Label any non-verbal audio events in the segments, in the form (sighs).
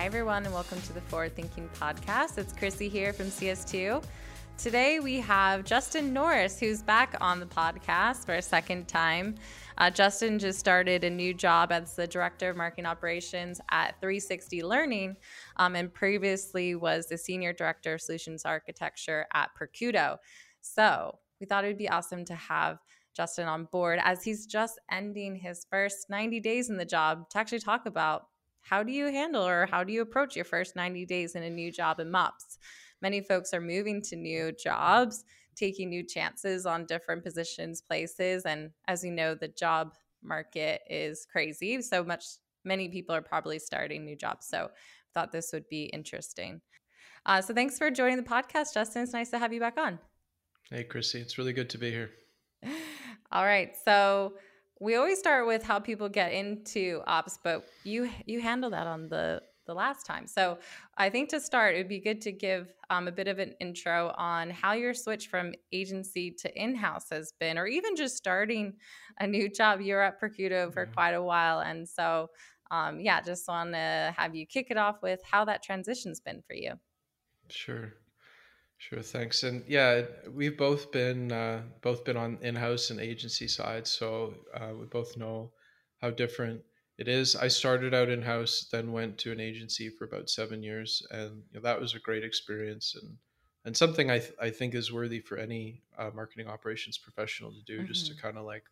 Hi, everyone, and welcome to the Forward Thinking Podcast. It's Chrissy here from CS2. Today we have Justin Norris, who's back on the podcast for a second time. Uh, Justin just started a new job as the Director of Marketing Operations at 360 Learning um, and previously was the Senior Director of Solutions Architecture at Perkuto. So we thought it would be awesome to have Justin on board as he's just ending his first 90 days in the job to actually talk about how do you handle or how do you approach your first 90 days in a new job in MOPS? Many folks are moving to new jobs, taking new chances on different positions, places. And as you know, the job market is crazy. So much, many people are probably starting new jobs. So I thought this would be interesting. Uh, so thanks for joining the podcast, Justin. It's nice to have you back on. Hey, Chrissy. It's really good to be here. (laughs) All right. So we always start with how people get into ops, but you you handle that on the the last time. So I think to start, it would be good to give um, a bit of an intro on how your switch from agency to in house has been, or even just starting a new job. You're at Perkuto for quite a while, and so um, yeah, just want to have you kick it off with how that transition's been for you. Sure. Sure, thanks. And yeah, we've both been uh, both been on in-house and agency side, so uh, we both know how different it is. I started out in-house, then went to an agency for about seven years, and you know, that was a great experience and and something I th- I think is worthy for any uh, marketing operations professional to do, mm-hmm. just to mm-hmm. kind of like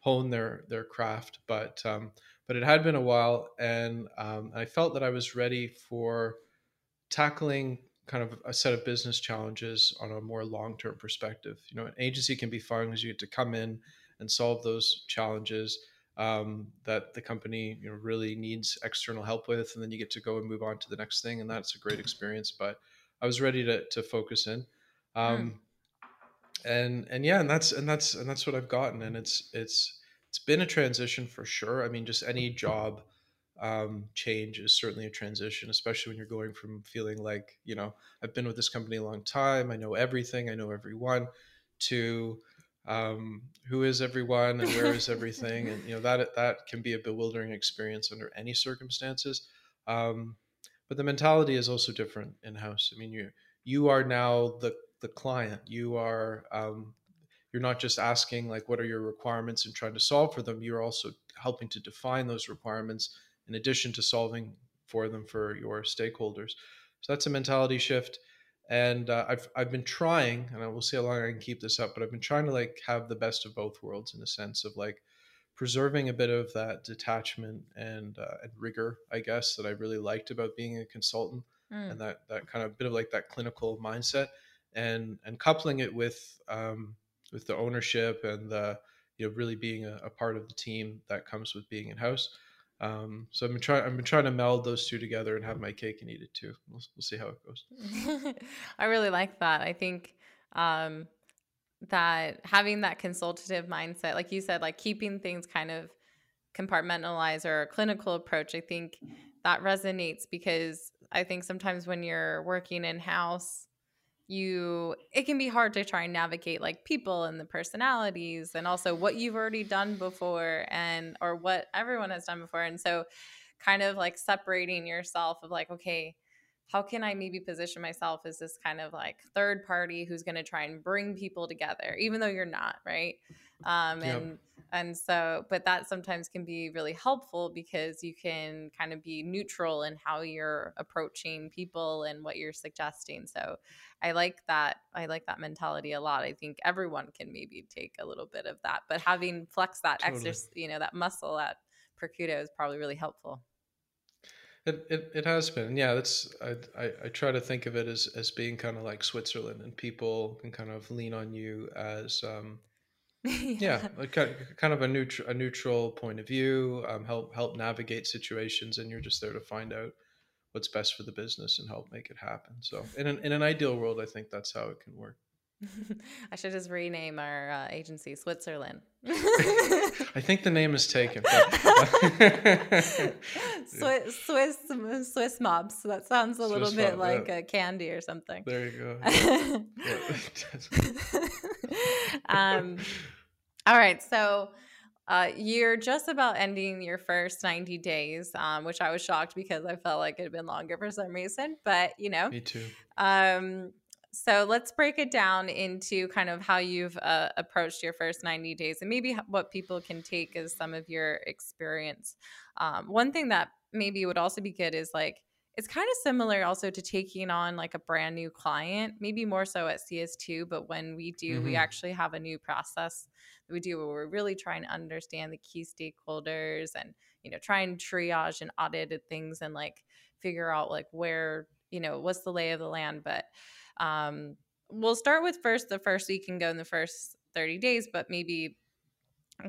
hone their their craft. But um, but it had been a while, and um, I felt that I was ready for tackling kind of a set of business challenges on a more long-term perspective. You know, an agency can be fun because you get to come in and solve those challenges um, that the company you know really needs external help with, and then you get to go and move on to the next thing, and that's a great experience. But I was ready to to focus in, um, mm. and and yeah, and that's and that's and that's what I've gotten, and it's it's it's been a transition for sure. I mean, just any job um, change is certainly a transition, especially when you're going from feeling like, you know, I've been with this company a long time, I know everything, I know everyone, to um, who is everyone and where is everything, and (laughs) you know that that can be a bewildering experience under any circumstances. Um, but the mentality is also different in house. I mean, you you are now the the client. You are um, you're not just asking like what are your requirements and trying to solve for them. You're also helping to define those requirements in addition to solving for them for your stakeholders. So that's a mentality shift. And uh, I've, I've been trying, and I will see how long I can keep this up, but I've been trying to like have the best of both worlds in a sense of like preserving a bit of that detachment and, uh, and rigor, I guess, that I really liked about being a consultant mm. and that, that kind of bit of like that clinical mindset and, and coupling it with, um, with the ownership and the, you know, really being a, a part of the team that comes with being in house. Um, so I've been trying. I've been trying to meld those two together and have my cake and eat it too. We'll, we'll see how it goes. (laughs) I really like that. I think um, that having that consultative mindset, like you said, like keeping things kind of compartmentalized or clinical approach, I think that resonates because I think sometimes when you're working in house, you it can be hard to try and navigate like people and the personalities and also what you've already done before and or what everyone has done before. And so kind of like separating yourself of like okay how can i maybe position myself as this kind of like third party who's going to try and bring people together? Even though you're not right? Um and yep. and so but that sometimes can be really helpful because you can kind of be neutral in how you're approaching people and what you're suggesting. So i like that i like that mentality a lot. I think everyone can maybe take a little bit of that but having flex that totally. exercise you know that muscle at perkuto is probably really helpful. It, it, it has been. Yeah that's I, I, I try to think of it as as being kind of like switzerland and people can kind of lean on you as um (laughs) yeah, yeah. kind of a neutral a neutral point of view um, help help navigate situations and you're just there to find out what's best for the business and help make it happen. So in an, in an ideal world i think that's how it can work. (laughs) I should just rename our uh, agency Switzerland. I think the name is taken. (laughs) Swiss, Swiss, Swiss MOps. So that sounds a Swiss little bit mob, like yeah. a candy or something. There you go. (laughs) (laughs) um, all right. So uh, you're just about ending your first 90 days, um, which I was shocked because I felt like it had been longer for some reason. But, you know, me too. Um, so let's break it down into kind of how you've uh, approached your first 90 days and maybe what people can take as some of your experience. Um, one thing that maybe would also be good is like, it's kind of similar also to taking on like a brand new client, maybe more so at CS2. But when we do, mm-hmm. we actually have a new process that we do where we're really trying to understand the key stakeholders and, you know, try and triage and audit things and like figure out like where, you know, what's the lay of the land. But um, we'll start with first the first week and go in the first 30 days, but maybe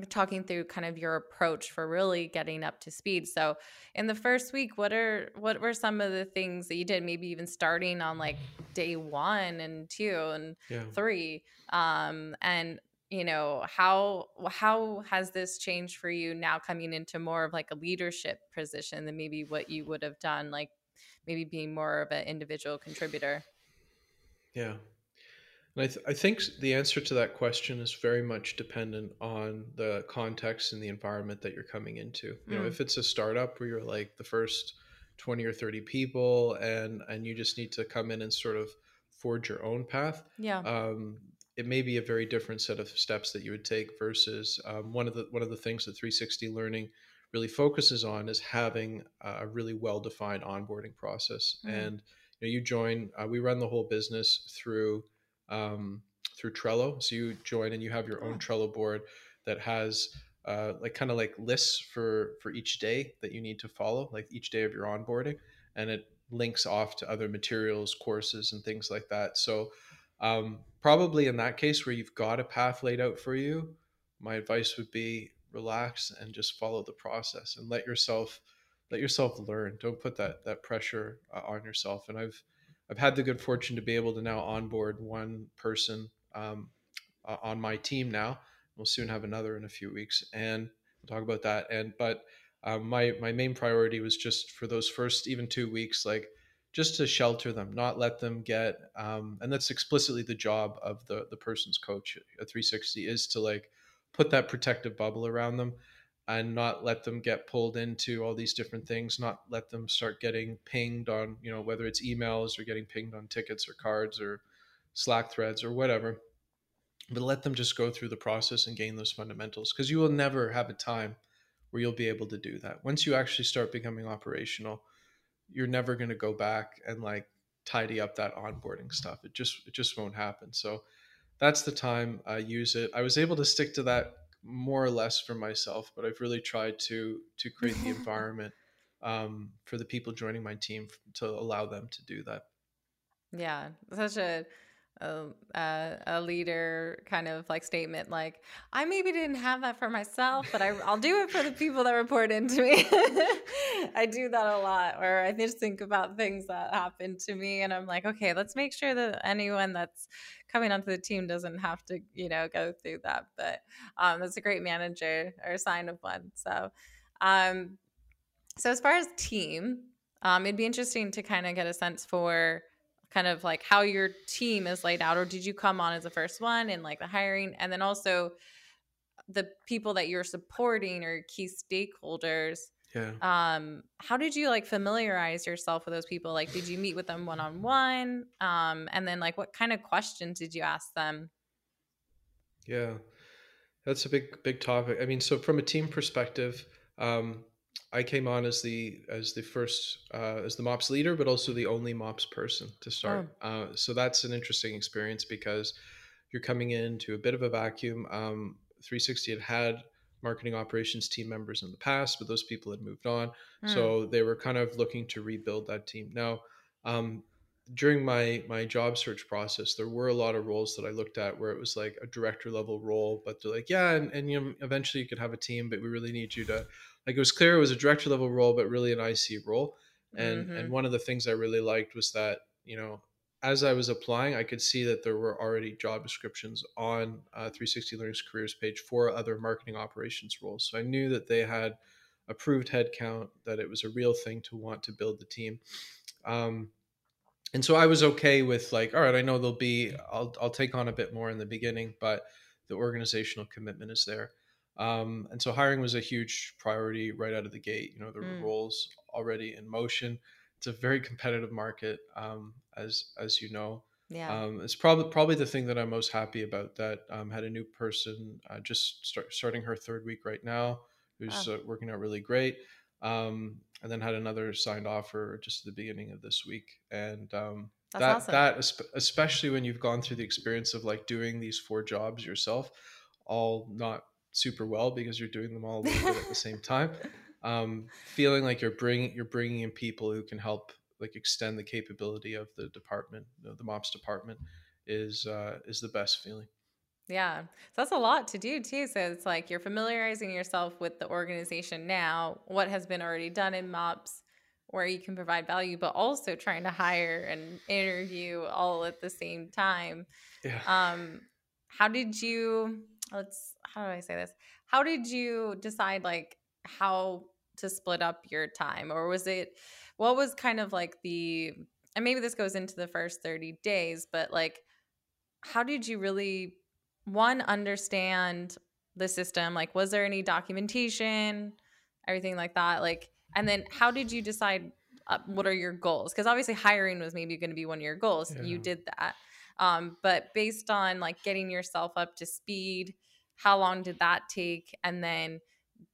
talking through kind of your approach for really getting up to speed. So in the first week, what are what were some of the things that you did? Maybe even starting on like day one and two and yeah. three. Um, and you know how how has this changed for you now coming into more of like a leadership position than maybe what you would have done like maybe being more of an individual contributor yeah and I, th- I think the answer to that question is very much dependent on the context and the environment that you're coming into. You mm. know, if it's a startup where you're like the first 20 or 30 people and and you just need to come in and sort of forge your own path. Yeah. Um, it may be a very different set of steps that you would take versus um, one of the one of the things that 360 learning really focuses on is having a really well defined onboarding process. Mm. And you, know, you join. Uh, we run the whole business through um, through Trello. So you join and you have your own Trello board that has uh, like kind of like lists for for each day that you need to follow, like each day of your onboarding, and it links off to other materials, courses, and things like that. So um, probably in that case where you've got a path laid out for you, my advice would be relax and just follow the process and let yourself let yourself learn. Don't put that that pressure uh, on yourself. And I've I've had the good fortune to be able to now onboard one person um, uh, on my team now. We'll soon have another in a few weeks, and we'll talk about that. And but um, my my main priority was just for those first even two weeks, like just to shelter them, not let them get. Um, and that's explicitly the job of the the person's coach at 360 is to like put that protective bubble around them and not let them get pulled into all these different things not let them start getting pinged on you know whether it's emails or getting pinged on tickets or cards or slack threads or whatever. But let them just go through the process and gain those fundamentals because you will never have a time where you'll be able to do that. Once you actually start becoming operational you're never going to go back and like tidy up that onboarding stuff. It just it just won't happen. So that's the time i use it. I was able to stick to that more or less for myself, but I've really tried to to create the (laughs) environment um, for the people joining my team to allow them to do that. Yeah, such a a, a leader kind of like statement like i maybe didn't have that for myself but I, i'll do it for the people that report into me. (laughs) I do that a lot or i just think about things that happen to me and i'm like okay let's make sure that anyone that's coming onto the team doesn't have to you know go through that. But um, that's a great manager or sign of one so um so as far as team um it'd be interesting to kind of get a sense for kind of like how your team is laid out or did you come on as the first one in like the hiring? And then also the people that you're supporting or key stakeholders. Yeah. Um how did you like familiarize yourself with those people? Like did you meet with them one-on-one? Um and then like what kind of questions did you ask them? Yeah. That's a big big topic. I mean so from a team perspective um I came on as the as the first uh, as the MOPS leader, but also the only MOPS person to start. Oh. Uh, so that's an interesting experience because you're coming into a bit of a vacuum. Um, 360 had had marketing operations team members in the past, but those people had moved on, mm. so they were kind of looking to rebuild that team. Now, um, during my my job search process, there were a lot of roles that I looked at where it was like a director level role, but they're like, yeah, and, and you know, eventually you could have a team, but we really need you to like it was clear it was a director level role, but really an IC role. And mm-hmm. and one of the things I really liked was that you know as I was applying, I could see that there were already job descriptions on uh, 360 Learning's careers page for other marketing operations roles. So I knew that they had approved headcount, that it was a real thing to want to build the team. Um, and so I was okay with like, all right, I know there'll be, I'll, I'll take on a bit more in the beginning, but the organizational commitment is there. Um, and so hiring was a huge priority right out of the gate. You know, there were Mm. roles already in motion. It's a very competitive market, um, as as you know. Yeah. Um, it's probably probably the thing that I'm most happy about. That um, had a new person uh, just start, starting her third week right now, who's Oh, uh, working out really great. Um, and then had another signed offer just at the beginning of this week. And um, that awesome. that especially when you've gone through the experience of like doing these four jobs yourself, all not super well because you're doing them all a little bit at the same time (laughs) um, feeling like you're bringing you're bringing in people who can help like extend the capability of the department, the, the MOPS department, is uh, is the best feeling. Yeah. So that's a lot to do too. So it's like you're familiarizing yourself with the organization now, what has been already done in MOPS, where you can provide value, but also trying to hire and interview all at the same time. Yeah. Um, how did you let's how do I say this? How did you decide like how to split up your time? Or was it what was kind of like the and maybe this goes into the first 30 days, but like how did you really one understand the system like was there any documentation everything like that like and then how did you decide uh, what are your goals because obviously hiring was maybe going to be one of your goals you did that um, but based on like getting yourself up to speed how long did that take and then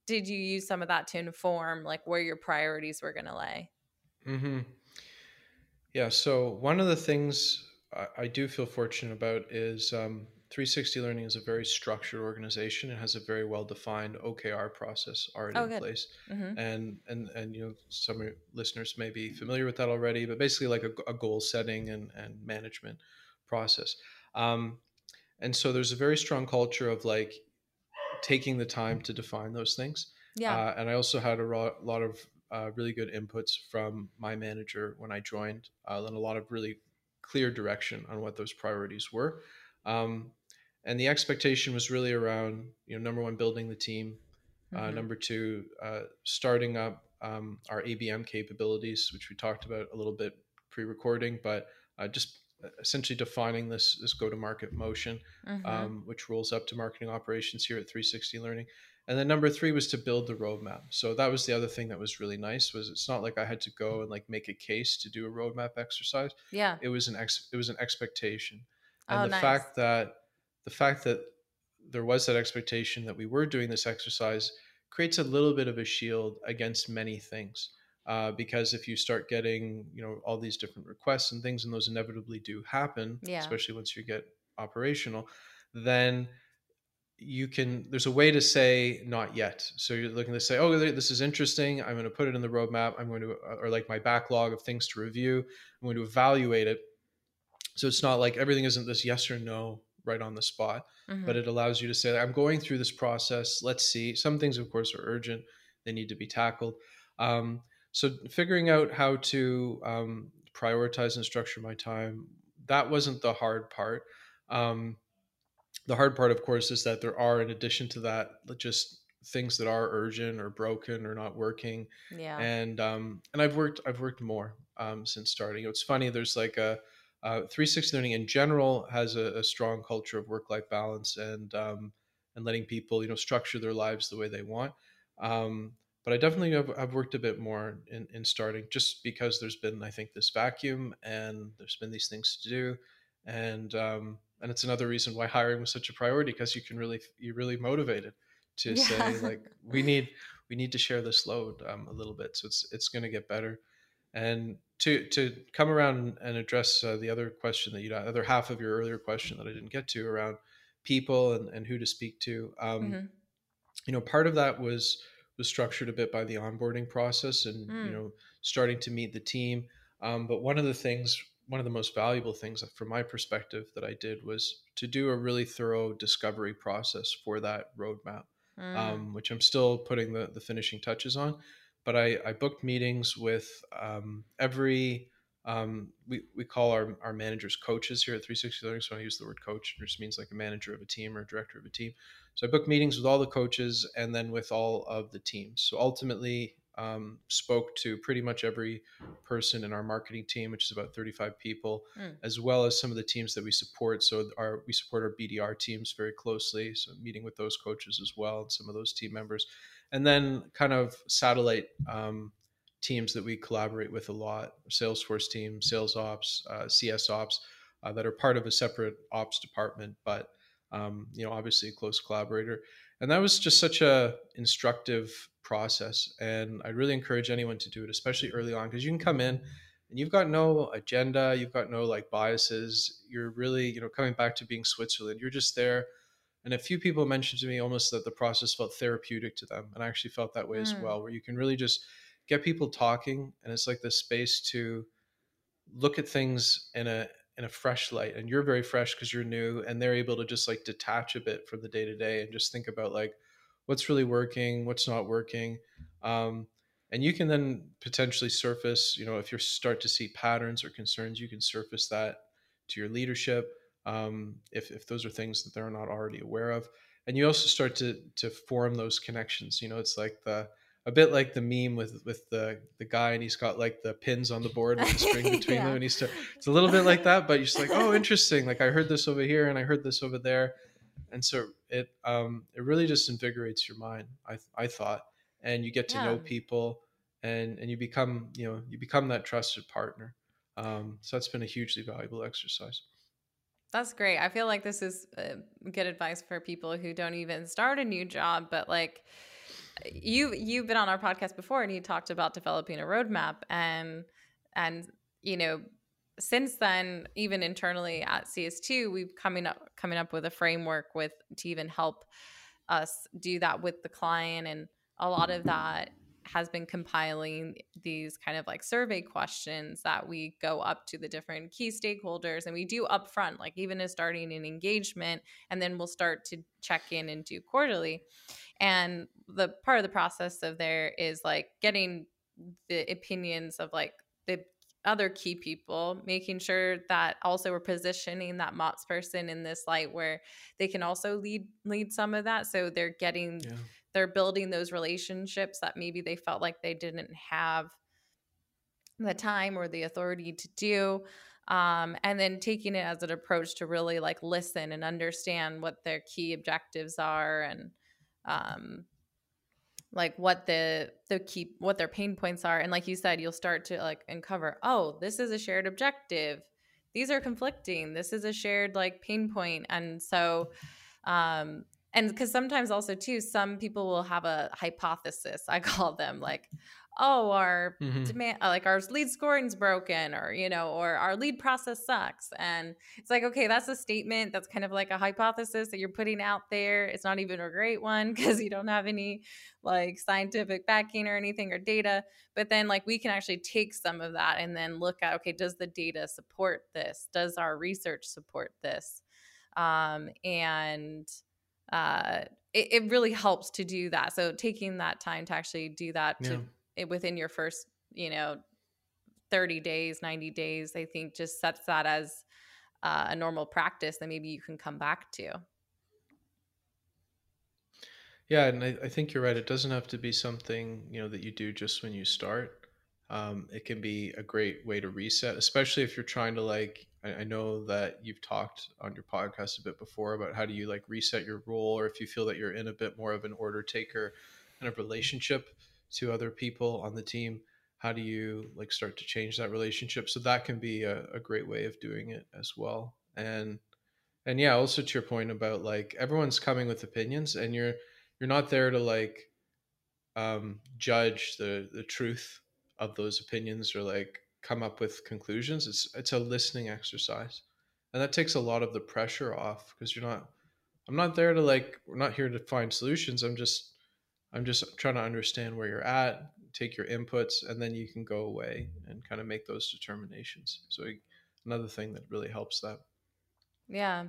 did you use some of that to inform like where your priorities were going to lay mm-hmm. Yeah. So one of the things I, I do feel fortunate about is um, 360 Learning is a very structured organization. It has a very well defined OKR process already oh in place. mm-hmm. and and and you know some of your listeners may be familiar with that already but basically like a, a goal setting and and management process um, and so there's a very strong culture of like taking the time to define those things yeah uh, and i also had a ro- lot of uh, really good inputs from my manager when i joined uh, and a lot of really clear direction on what those priorities were um, and the expectation was really around you know number one building the team uh, mm-hmm. number two, uh, starting up um, our ABM capabilities, which we talked about a little bit pre-recording, but uh, just essentially defining this this go-to-market motion, Mm-hmm. um, which rolls up to marketing operations here at 360 Learning. And then number three was to build the roadmap. So that was the other thing that was really nice was it's not like I had to go and like make a case to do a roadmap exercise. yeah It was an ex- it was an expectation, and oh the nice fact that the fact that there was that expectation that we were doing this exercise creates a little bit of a shield against many things. Uh, because if you start getting, you know, all these different requests and things, and those inevitably do happen, yeah especially once you get operational, then you can. There's a way to say not yet. So you're looking to say, oh, this is interesting. I'm going to put it in the roadmap. I'm going to, or like my backlog of things to review. I'm going to evaluate it. So it's not like everything isn't this yes or no right on the spot mm-hmm. but it allows you to say i'm going through this process. Let's see. Some things of course are urgent. They need to be tackled. Um, so figuring out how to um, prioritize and structure my time that wasn't the hard part. Um, the hard part of course is that there are in addition to that just things that are urgent or broken or not working. Yeah. And um, and i've worked i've worked more um, since starting. It's funny there's like a uh, 360 learning in general has a, a strong culture of work-life balance and um, and letting people you know structure their lives the way they want. Um, but i definitely have, have worked a bit more in, in starting just because there's been i think this vacuum and there's been these things to do. And um, and it's another reason why hiring was such a priority because you can really you're really motivated to yeah. say (laughs) like we need we need to share this load um, a little bit so it's it's going to get better. And to to come around and address uh, the other question that you other half of your earlier question that I didn't get to around people and, and who to speak to um, mm-hmm. you know part of that was was structured a bit by the onboarding process and Mm. you know starting to meet the team um, but one of the things one of the most valuable things from my perspective that I did was to do a really thorough discovery process for that roadmap Mm. um, which I'm still putting the, the finishing touches on. But I, I booked meetings with um, every, um, we, we call our, our managers coaches here at 360 Learning. So I use the word coach, which just means like a manager of a team or a director of a team. So I booked meetings with all the coaches and then with all of the teams. So ultimately, um, spoke to pretty much every person in our marketing team, which is about 35 people, mm. as well as some of the teams that we support. So our we support our BDR teams very closely. So meeting with those coaches as well, and some of those team members, and then kind of satellite um, teams that we collaborate with a lot: Salesforce team, Sales Ops, uh, CS Ops, uh, that are part of a separate ops department, but um, you know, obviously a close collaborator. And that was just such a instructive process. And I really encourage anyone to do it, especially early on, because you can come in and you've got no agenda, you've got no like biases. You're really, you know, coming back to being Switzerland. You're just there. And a few people mentioned to me almost that the process felt therapeutic to them. And I actually felt that way mm. as well, where you can really just get people talking and it's like the space to look at things in a in a fresh light and you're very fresh because you're new and they're able to just like detach a bit from the day to day and just think about like what's really working what's not working um, and you can then potentially surface you know if you start to see patterns or concerns you can surface that to your leadership um, if, if those are things that they're not already aware of. And you also start to to form those connections you know it's like the a bit like the meme with with the the guy and he's got like the pins on the board with the string (laughs) between yeah. them and he's to, it's a little bit like that but you're just like oh interesting like i heard this over here and i heard this over there. And so it um it really just invigorates your mind i i thought. And you get to yeah. know people and and you become you know you become that trusted partner. Um so that's been a hugely valuable exercise that's great. I feel like this is uh, good advice for people who don't even start a new job but like you you've been on our podcast before and you talked about developing a roadmap and and you know since then even internally at cs2 we've coming up coming up with a framework with to even help us do that with the client and a lot of that has been compiling these kind of like survey questions that we go up to the different key stakeholders and we do upfront like even as starting an engagement and then we'll start to check in and do quarterly and the part of the process of there is like getting the opinions of like the other key people making sure that also we're positioning that mops person in this light where they can also lead lead some of that so they're getting yeah. They're building those relationships that maybe they felt like they didn't have the time or the authority to do um, and then taking it as an approach to really like listen and understand what their key objectives are and um, like what the the key what their pain points are and like you said you'll start to like uncover oh this is a shared objective. These are conflicting. This is a shared like pain point. And so um and because sometimes also too some people will have a hypothesis i (laughs) call them like oh our mm-hmm. demand uh, like our lead scoring's broken or you know or our lead process sucks. And it's like okay that's a statement that's kind of like a hypothesis that you're putting out there. It's not even a great one (laughs) because you don't have any like scientific backing or anything or data. But then like we can actually take some of that and then look at okay does the data support this? Does our research support this? Um and uh it, it really helps to do that so taking that time to actually do that yeah. to it, within your first, you know, 30 days, 90 days, I think just sets that as uh, a normal practice that maybe you can come back to. Yeah, and I, I, think you're right. It doesn't have to be something you know that you do just when you start. Um, it can be a great way to reset, especially if you're trying to like. I, know that you've talked on your podcast a bit before about how do you like reset your role, or if you feel that you're in a bit more of an order taker kind of relationship to other people on the team how do you like start to change that relationship so that can be a, a great way of doing it as well and and yeah also to your point about like everyone's coming with opinions and you're you're not there to like um judge the the truth of those opinions or like come up with conclusions it's it's a listening exercise and that takes a lot of the pressure off because you're not i'm not there to like we're not here to find solutions i'm just I'm just trying to understand where you're at, take your inputs, and then you can go away and kind of make those determinations. So another thing that really helps that. Yeah.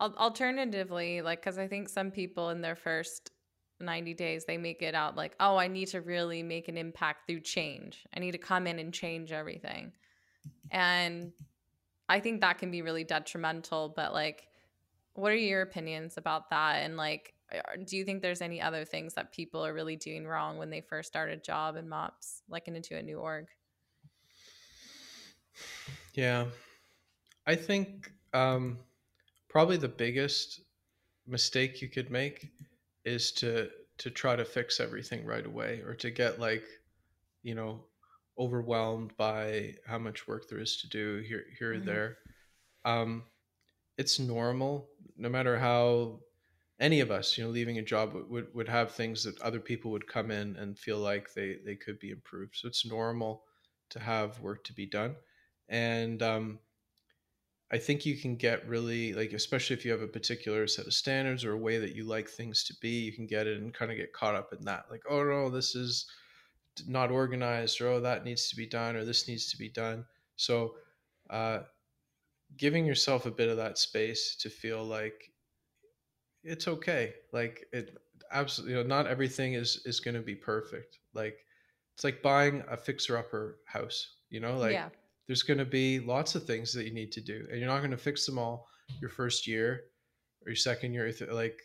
Alternatively, like, because I think some people in their first 90 days, they make it out like, oh, I need to really make an impact through change. I need to come in and change everything. And I think that can be really detrimental. But, like, what are your opinions about that? And, like, do you think there's any other things that people are really doing wrong when they first start a job in mops like into a new org yeah i think um, probably the biggest mistake you could make is to to try to fix everything right away or to get like you know overwhelmed by how much work there is to do here here mm-hmm. or there. Um, it's normal no matter how any of us you know leaving a job would, would have things that other people would come in and feel like they they could be improved. So it's normal to have work to be done. And um, I think you can get really like, especially if you have a particular set of standards or a way that you like things to be, you can get it and kind of get caught up in that. Like, oh no, this is not organized, or oh that needs to be done, or this needs to be done. So, uh, giving yourself a bit of that space to feel like it's okay. Like it absolutely, you know, not everything is is going to be perfect. Like it's like buying a fixer upper house. You know, like. Yeah there's going to be lots of things that you need to do and you're not going to fix them all your first year or your second year like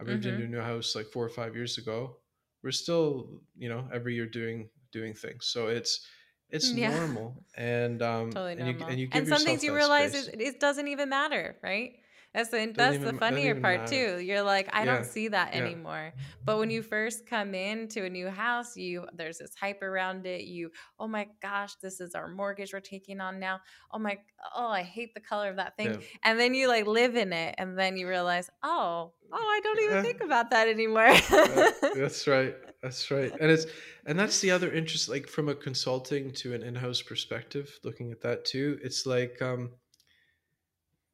i moved mm-hmm. into a new house like four or five years ago we're still you know every year doing doing things so it's it's yeah. normal and um (laughs) totally and, you, and, you and some things you realize it doesn't even matter right that's the that's even, the funnier part matter. too. You're like, I yeah. don't see that yeah. anymore. But when you first come into a new house, you there's this hype around it. You, oh my gosh, this is our mortgage we're taking on now. Oh my, oh, I hate the color of that thing. Yeah. And then you like live in it, and then you realize, oh, oh, I don't even think about that anymore. (laughs) that's right. That's right. And it's and that's the other interest, like from a consulting to an in-house perspective, looking at that too. It's like um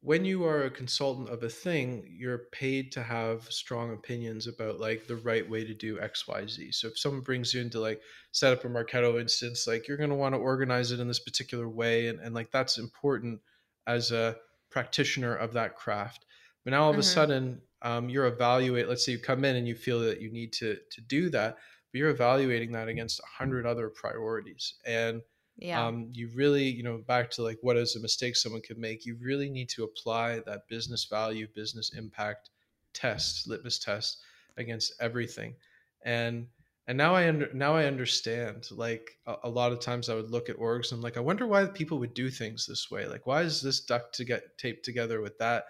when you are a consultant of a thing, you're paid to have strong opinions about like the right way to do X, Y, Z. So if someone brings you in to like set up a Marketo instance, like you're going to want to organize it in this particular way. And, and like that's important as a practitioner of that craft. But now all of mm-hmm. a sudden, um, you're evaluate. Let's say you come in and you feel that you need to to do that, but you're evaluating that against a hundred other priorities. And yeah. Um, you really, you know, back to like what is a mistake someone could make, you really need to apply that business value, business impact test, litmus test against everything. And and now I under now I understand. Like a, a, lot of times I would look at orgs and I'm like, I wonder why people would do things this way. Like, why is this duck to get taped together with that?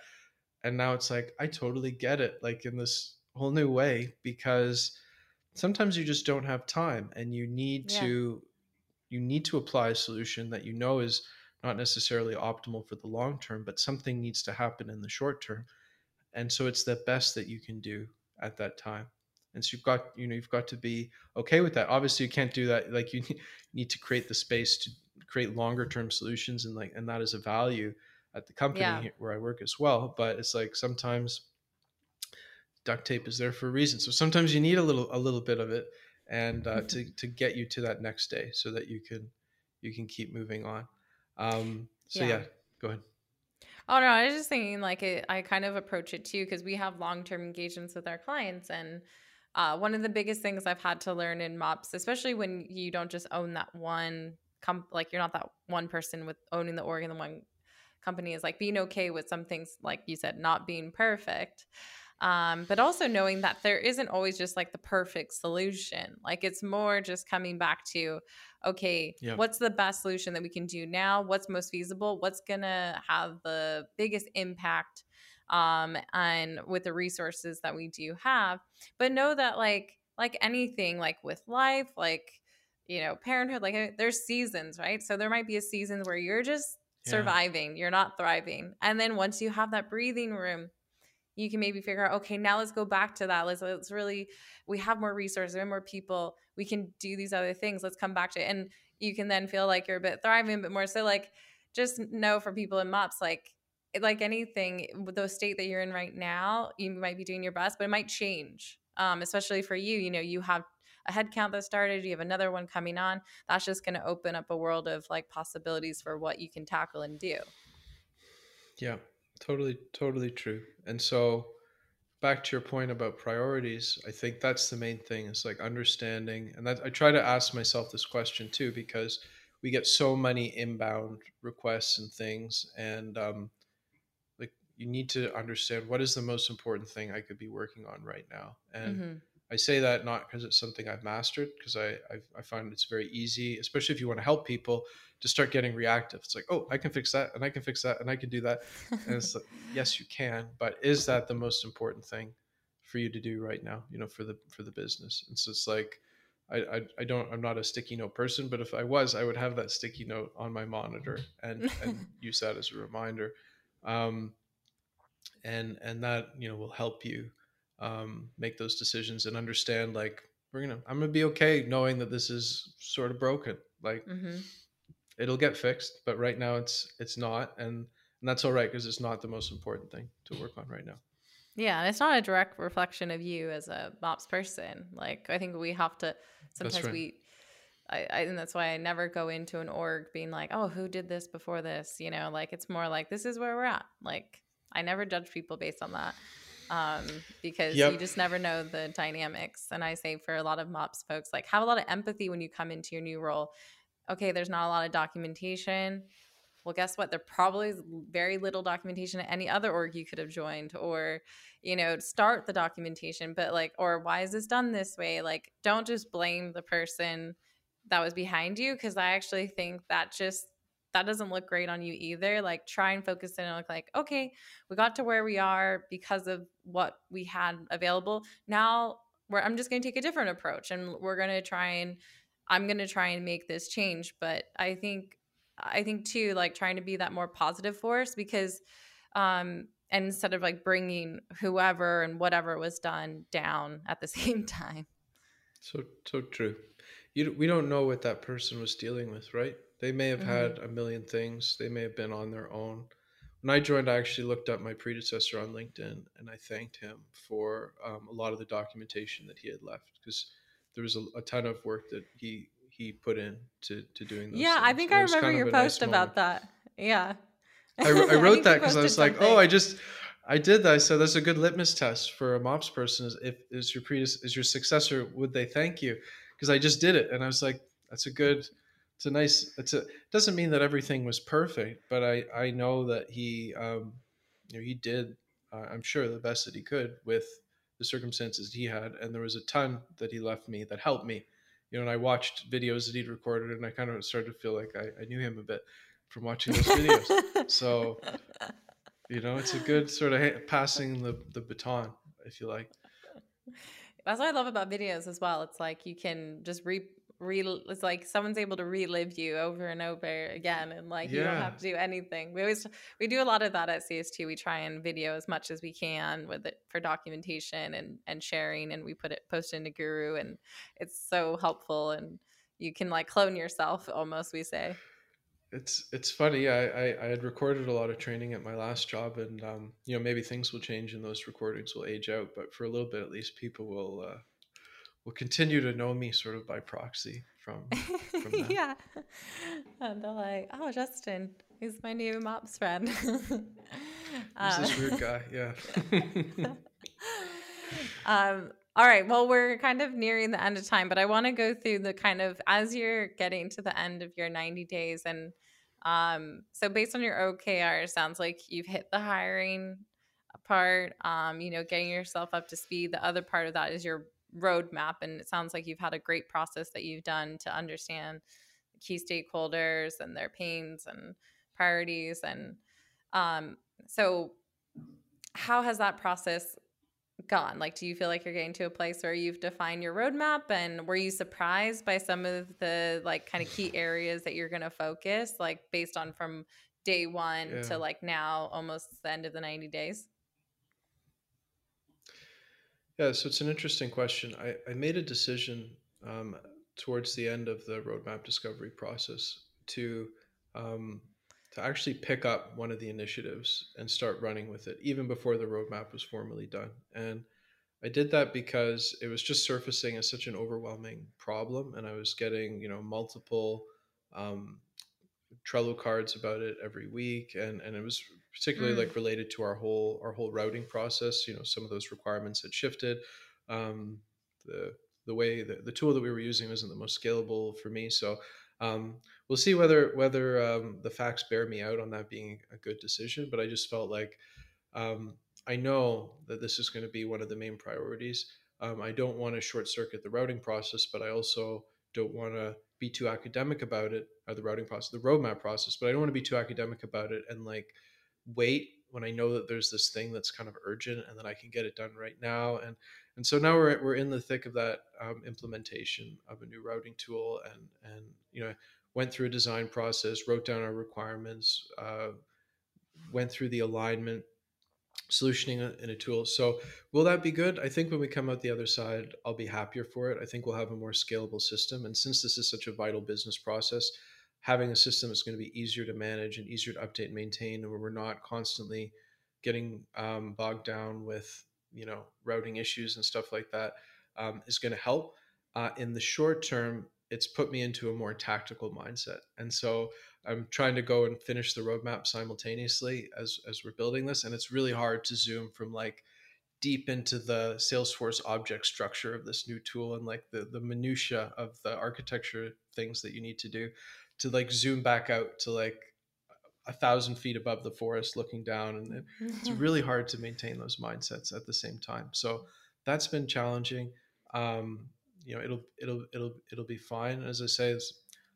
And now it's like I totally get it, like in this whole new way, because sometimes you just don't have time and you need yeah. to you need to apply a solution that you know is not necessarily optimal for the long term, but something needs to happen in the short term. And so it's the best that you can do at that time. And so you've got, you know, you've got to be okay with that. Obviously, you can't do that. Like you (laughs) need to create the space to create longer term solutions, and like, and that is a value at the company yeah. where I work as well. But it's like sometimes duct tape is there for a reason. So sometimes you need a little, a little bit of it and uh, mm-hmm. to to get you to that next day so that you can you can keep moving on. Um, so yeah. yeah, go ahead. Oh no, I was just thinking like it, I kind of approach it too because we have long term engagements with our clients and. Uh, one of the biggest things I've had to learn in MOPS, especially when you don't just own that one comp, like you're not that one person with owning the org and the one company, is like being okay with some things, like you said, not being perfect um, but also knowing that there isn't always just like the perfect solution. Like it's more just coming back to, okay, yeah. what's the best solution that we can do now? What's most feasible? What's gonna have the biggest impact? Um, and with the resources that we do have, but know that like like anything, like with life, like you know, parenthood, like uh, there's seasons, right? So there might be a season where you're just surviving, yeah. you're not thriving. And then once you have that breathing room, you can maybe figure out okay now let's go back to that. Let's let's really we have more resources and more people we can do these other things let's come back to it. And you can then feel like you're a bit thriving but more. So like just know for people in mops like like anything the state that you're in right now you might be doing your best but it might change um, especially for you. You know you have a head count that started you have another one coming on. That's just going to open up a world of like possibilities for what you can tackle and do. Yeah Totally, totally true. And so back to your point about priorities, I think that's the main thing is like understanding and that I try to ask myself this question too because we get so many inbound requests and things and um like you need to understand what is the most important thing I could be working on right now. And Mm-hmm. I say that not because it's something I've mastered, because I, I I find it's very easy, especially if you want to help people, to start getting reactive. It's like, oh, I can fix that, and I can fix that, and I can do that. And it's like, yes, you can, but is that the most important thing for you to do right now? You know, for the for the business. And so it's like, I I, I don't I'm not a sticky note person, but if I was, I would have that sticky note on my monitor and and (laughs) use that as a reminder. Um, and and that you know will help you um, make those decisions and understand like we're gonna i'm gonna be okay knowing that this is sort of broken like mm-hmm. it'll get fixed but right now it's it's not and and that's all right because it's not the most important thing to work on right now Yeah, and it's not a direct reflection of you as a MOPS person. Like I think we have to sometimes right. we I, I and that's why I never go into an org being like, oh, who did this before this? You know, like it's more like this is where we're at. Like I never judge people based on that. Um, because Yep. you just never know the dynamics. And I say for a lot of MOPS folks, like have a lot of empathy when you come into your new role. Okay, there's not a lot of documentation. Well, guess what? There probably is very little documentation at any other org you could have joined, or you know, start the documentation. But like, or why is this done this way? Like, don't just blame the person that was behind you, because I actually think that just that doesn't look great on you either. Like, try and focus in on like, okay, we got to where we are because of what we had available. Now, I'm just going to take a different approach, and we're going to try and I'm going to try and make this change. But I think I think too, like trying to be that more positive force because, um, and instead of like bringing whoever and whatever was done down at the (laughs) same time. so so true you we don't know what that person was dealing with right they may have had a million things they may have been on their own when i joined i actually looked up my predecessor on linkedin and i thanked him for um, a lot of the documentation that he had left because there was a, a ton of work that he he put in to, to doing those yeah, I think I remember your a nice post about moment. that. Yeah. I, (laughs) I wrote you that because I was like, oh. I just I did that. I said that's a good litmus test for a MOPS person. Is if is your predec- is your successor would they thank you? Because I just did it, and I was like, that's a good. It's a nice. It's a. Doesn't mean that everything was perfect, but I I know that he um, you know he did. Uh, I'm sure the best that he could with the circumstances he had, and there was a ton that he left me that helped me. You know, and I watched videos that he'd recorded, and I kind of started to feel like I, I knew him a bit from watching those videos. So, you know, it's a good sort of passing the, the baton, if you like. That's what I love about videos as well. It's like you can just re re it's like someone's able to relive you over and over again and like you don't have to do anything. We always we do a lot of that at CS2. We try and video as much as we can with it for documentation and and sharing and we put it post into Guru and it's so helpful and you can like clone yourself almost we say. It's it's funny. I, I, I had recorded a lot of training at my last job, and um, you know maybe things will change and those recordings will age out. But for a little bit, at least, people will uh, will continue to know me sort of by proxy from. (laughs) that. yeah. And they're like, oh, Justin, he's my new mops friend. (laughs) Uh, this weird guy? (laughs) Yeah. um, all right. Well, we're kind of nearing the end of time, but I want to go through the kind of as you're getting to the end of your 90 days. And um, so, based on your OKR, it sounds like you've hit the hiring part, um, you know, getting yourself up to speed. The other part of that is your roadmap. And it sounds like you've had a great process that you've done to understand key stakeholders and their pains and priorities. And um, so, how has that process gone? Like, do you feel like you're getting to a place where you've defined your roadmap? And were you surprised by some of the like kind of key areas that you're going to focus, like based on from day one Yeah. to like now, almost the end of the 90 days? Yeah, so it's an interesting question. I, I made a decision um, towards the end of the roadmap discovery process to um, to actually pick up one of the initiatives and start running with it, even before the roadmap was formally done. And I did that because it was just surfacing as such an overwhelming problem, and I was getting you know multiple um, Trello cards about it every week, and and it was particularly Mm. like related to our whole our whole routing process. You know, some of those requirements had shifted. Um, the the way the, the tool that we were using wasn't the most scalable for me, so um, we'll see whether whether um, the facts bear me out on that being a good decision. But I just felt like um, I know that this is going to be one of the main priorities. Um, I don't want to short circuit the routing process, but I also don't want to be too academic about it, or the routing process, the roadmap process, but I don't want to be too academic about it and like wait when I know that there's this thing that's kind of urgent and that I can get it done right now. And and so now we're we're in the thick of that um, implementation of a new routing tool, and and you know went through a design process, wrote down our requirements, uh, went through the alignment, solutioning in a tool. So will that be good? I think when we come out the other side, I'll be happier for it. I think we'll have a more scalable system. And since this is such a vital business process, having a system that's going to be easier to manage and easier to update and maintain, and where we're not constantly getting um, bogged down with you know routing issues and stuff like that, um, is going to help. Uh, in the short term, it's put me into a more tactical mindset, and so I'm trying to go and finish the roadmap simultaneously as as we're building this, and it's really hard to zoom from like deep into the Salesforce object structure of this new tool and like the the minutia of the architecture things that you need to do to like zoom back out to like a thousand feet above the forest looking down and it, it's (laughs) really hard to maintain those mindsets at the same time. So that's been challenging. Um, you know it'll it'll it'll it'll be fine. As i say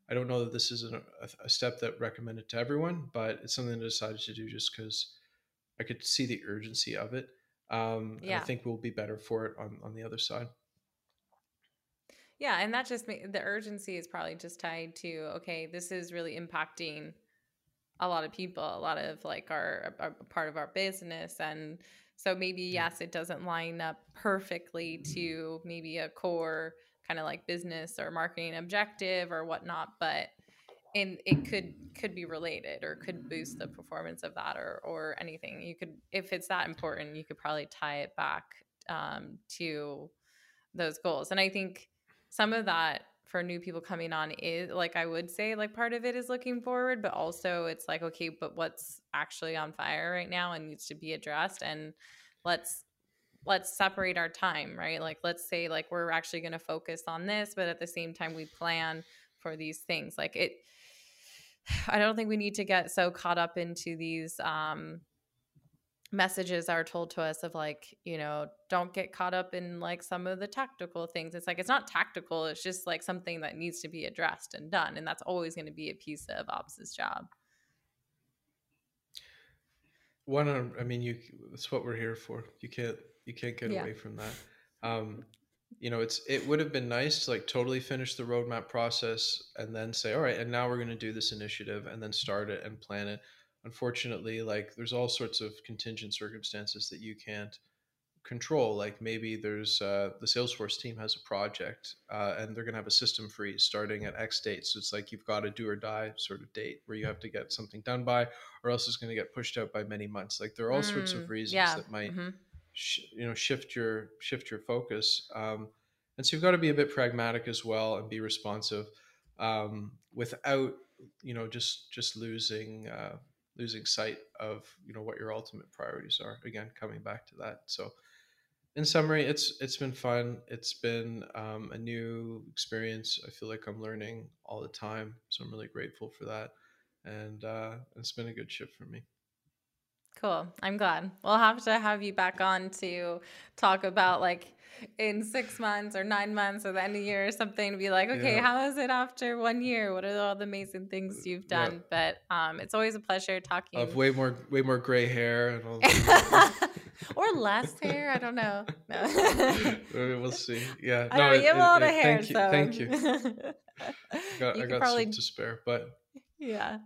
I don't know that this is a, a step that recommended to everyone, but it's something I decided to do just because I could see the urgency of it. Um, yeah. I think we'll be better for it on, on the other side. Yeah, and that just the urgency is probably just tied to okay, this is really impacting a lot of people, a lot of like our, our part of our business, and so maybe yes, it doesn't line up perfectly to maybe a core kind of like business or marketing objective or whatnot, but and it could could be related or could boost the performance of that or or anything. You could if it's that important, you could probably tie it back um, to those goals. And I think some of that for new people coming on is like I would say like part of it is looking forward, but also it's like okay, but what's actually on fire right now and needs to be addressed and let's let's separate our time, right? Like let's say like we're actually going to focus on this, but at the same time we plan for these things. Like it (sighs) I don't think we need to get so caught up into these um messages are told to us of like, you know, don't get caught up in like some of the tactical things. It's like it's not tactical, it's just like something that needs to be addressed and done and that's always going to be a piece of ops's job. One I mean you that's what we're here for. You can't you can't get yeah. away from that. Um, you know, it's it would have been nice to like totally finish the roadmap process and then say, all right, and now we're going to do this initiative and then start it and plan it. Unfortunately, like there's all sorts of contingent circumstances that you can't control. Like maybe there's uh, the Salesforce team has a project uh, and they're going to have a system freeze starting at X date. So it's like you've got a do or die sort of date where you have to get something done by, or else it's going to get pushed out by many months. Like there are all mm, sorts of mm, reasons yeah. that might. Mm-hmm sh- you know shift your shift your focus um, and so you've got to be a bit pragmatic as well and be responsive um, without you know just just losing uh, losing sight of you know what your ultimate priorities are. Again coming back to that. So in summary it's it's been fun. It's been um, a new experience. I feel like i'm learning all the time so i'm really grateful for that. And uh, it's been a good shift for me Cool. I'm glad. We'll have to have you back on to talk about like in six months or nine months or the end of the year or something to be like, okay, yeah. how is it after one year? What are all the amazing things you've done? Yeah. But um, it's always a pleasure talking. Of way more, way more gray hair and all. (laughs) or less hair. I don't know. No. (laughs) we'll see. Yeah. I no, know, you have a lot of hair. Thank you. So. Thank you. I got, (laughs) you I got probably... some to spare, but yeah.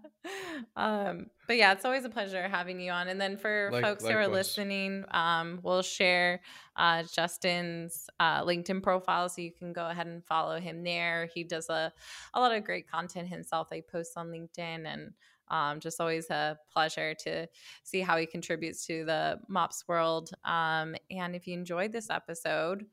Um, but yeah, it's always a pleasure having you on. And then for like, folks likewise. who are listening, um, we'll share uh, Justin's uh, LinkedIn profile so you can go ahead and follow him there. He does a, a lot of great content himself. He posts on LinkedIn and um, just always a pleasure to see how he contributes to the MOps world. Um, and if you enjoyed this episode,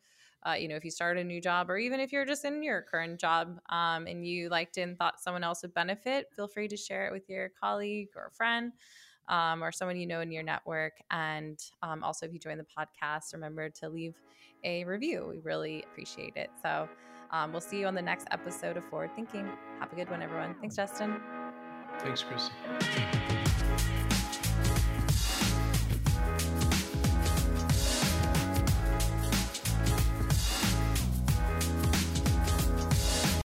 uh, you know, if you start a new job or even if you're just in your current job um, and you liked it and thought someone else would benefit, feel free to share it with your colleague or friend. Um, or someone you know in your network. And um, also, if you join the podcast, remember to leave a review. We really appreciate it. So, um, we'll see you on the next episode of Forward Thinking. Have a good one, everyone. Thanks, Justin. Thanks, Chris.